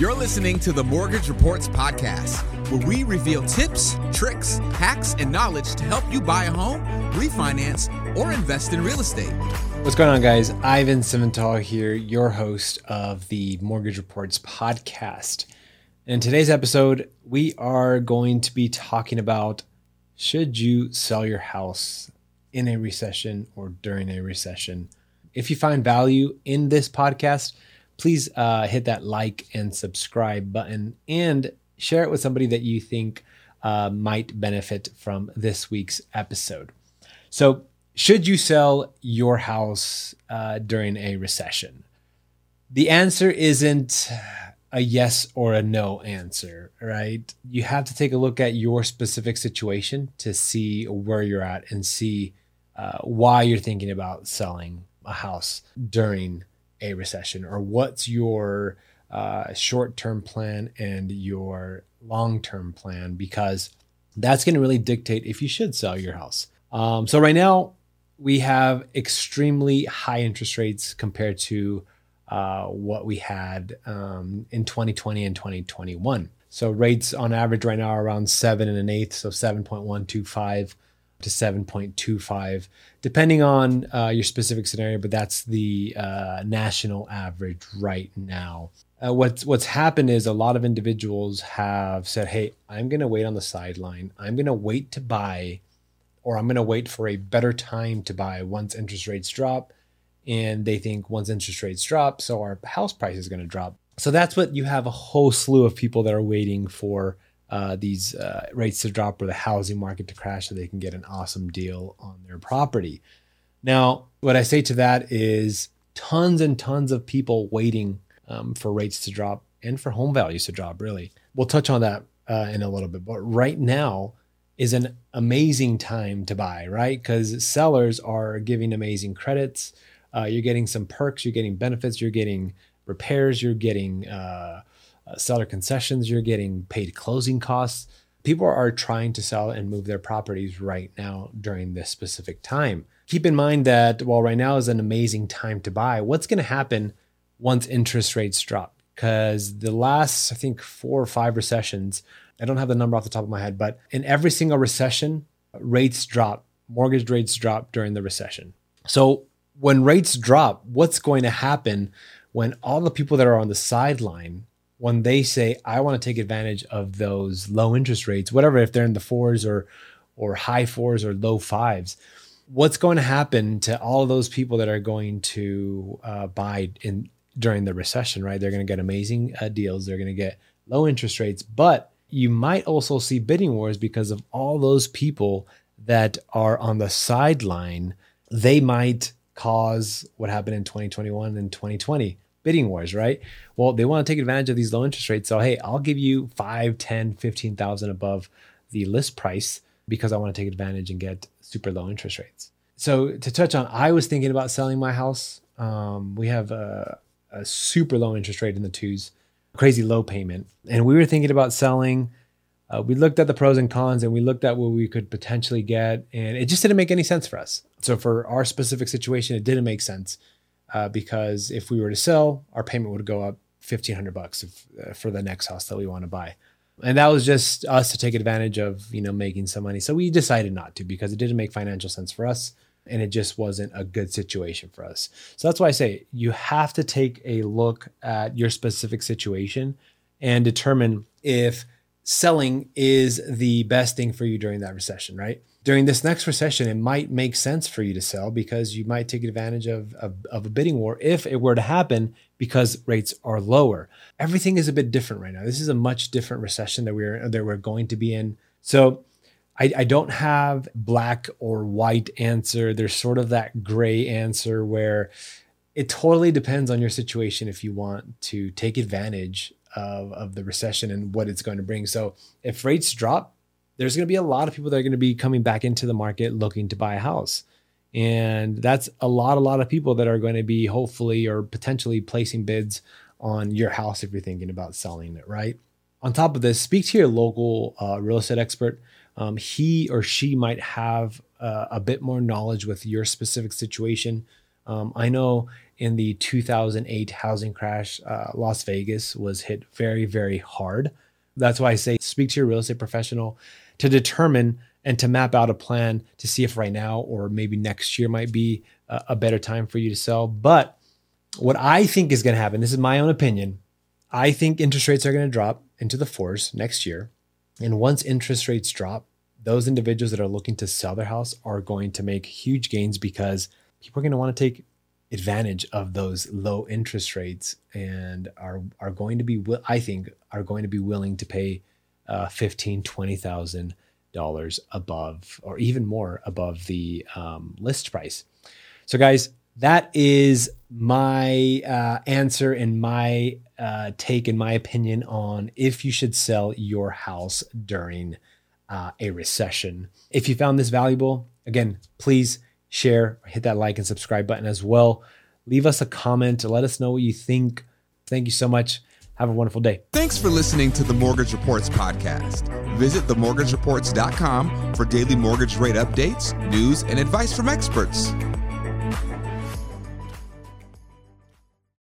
You're listening to the Mortgage Reports Podcast, where we reveal tips, tricks, hacks, and knowledge to help you buy a home, refinance, or invest in real estate. What's going on, guys? Ivan Simental here, your host of the Mortgage Reports Podcast. In today's episode, we are going to be talking about should you sell your house in a recession or during a recession? If you find value in this podcast, please uh, hit that like and subscribe button and share it with somebody that you think uh, might benefit from this week's episode. So, should you sell your house uh, during a recession? The answer isn't a yes or a no answer, right? You have to take a look at your specific situation to see where you're at and see uh, why you're thinking about selling a house during a recession or what's your uh, short term plan and your long term plan because that's going to really dictate if you should sell your house. Um, so, right now, we have extremely high interest rates compared to uh, what we had um, in 2020 and 2021. So, rates on average right now are around seven and an eighth, so 7.125 to 7.25, depending on uh, your specific scenario, but that's the uh, national average right now. Uh, what's what's happened is a lot of individuals have said, "Hey, I'm going to wait on the sideline. I'm going to wait to buy, or I'm going to wait for a better time to buy once interest rates drop." And they think once interest rates drop, so our house price is going to drop. So that's what you have a whole slew of people that are waiting for uh, these uh, rates to drop or the housing market to crash so they can get an awesome deal on their property. Now, what I say to that is tons and tons of people waiting um, for rates to drop and for home values to drop, really. We'll touch on that uh, in a little bit. But right now is an amazing time to buy, right? Because sellers are giving amazing credits. Uh, you're getting some perks, you're getting benefits, you're getting repairs, you're getting uh, uh, seller concessions, you're getting paid closing costs. People are trying to sell and move their properties right now during this specific time. Keep in mind that while right now is an amazing time to buy, what's going to happen once interest rates drop? Because the last, I think, four or five recessions, I don't have the number off the top of my head, but in every single recession, rates drop, mortgage rates drop during the recession. So when rates drop, what's going to happen when all the people that are on the sideline when they say I want to take advantage of those low interest rates, whatever if they're in the fours or or high fours or low fives, what's going to happen to all those people that are going to uh, buy in during the recession? Right, they're going to get amazing uh, deals. They're going to get low interest rates, but you might also see bidding wars because of all those people that are on the sideline. They might cause what happened in 2021 and 2020 bidding wars, right? Well, they want to take advantage of these low interest rates. So, hey, I'll give you 5, 10, 15,000 above the list price because I want to take advantage and get super low interest rates. So, to touch on, I was thinking about selling my house. Um, we have a, a super low interest rate in the twos, crazy low payment. And we were thinking about selling. Uh, we looked at the pros and cons and we looked at what we could potentially get, and it just didn't make any sense for us. So, for our specific situation, it didn't make sense uh, because if we were to sell, our payment would go up fifteen hundred bucks if, uh, for the next house that we want to buy, and that was just us to take advantage of you know making some money. So we decided not to because it didn't make financial sense for us, and it just wasn't a good situation for us. So that's why I say you have to take a look at your specific situation and determine if selling is the best thing for you during that recession, right? during this next recession, it might make sense for you to sell because you might take advantage of, of, of, a bidding war if it were to happen because rates are lower. Everything is a bit different right now. This is a much different recession that we're that we're going to be in. So I, I don't have black or white answer. There's sort of that gray answer where it totally depends on your situation if you want to take advantage of, of the recession and what it's going to bring. So if rates drop, there's going to be a lot of people that are going to be coming back into the market looking to buy a house. And that's a lot, a lot of people that are going to be hopefully or potentially placing bids on your house if you're thinking about selling it, right? On top of this, speak to your local uh, real estate expert. Um, he or she might have uh, a bit more knowledge with your specific situation. Um, I know in the 2008 housing crash, uh, Las Vegas was hit very, very hard. That's why I say speak to your real estate professional to determine and to map out a plan to see if right now or maybe next year might be a, a better time for you to sell. But what I think is going to happen, this is my own opinion, I think interest rates are going to drop into the fours next year. And once interest rates drop, those individuals that are looking to sell their house are going to make huge gains because people are going to want to take advantage of those low interest rates and are are going to be I think are going to be willing to pay uh, fifteen twenty thousand dollars above or even more above the um, list price. So guys, that is my uh, answer and my uh, take and my opinion on if you should sell your house during uh, a recession. If you found this valuable, again, please share, hit that like and subscribe button as well. Leave us a comment to let us know what you think. Thank you so much. Have a wonderful day. Thanks for listening to the Mortgage Reports podcast. Visit themortgagereports.com for daily mortgage rate updates, news, and advice from experts.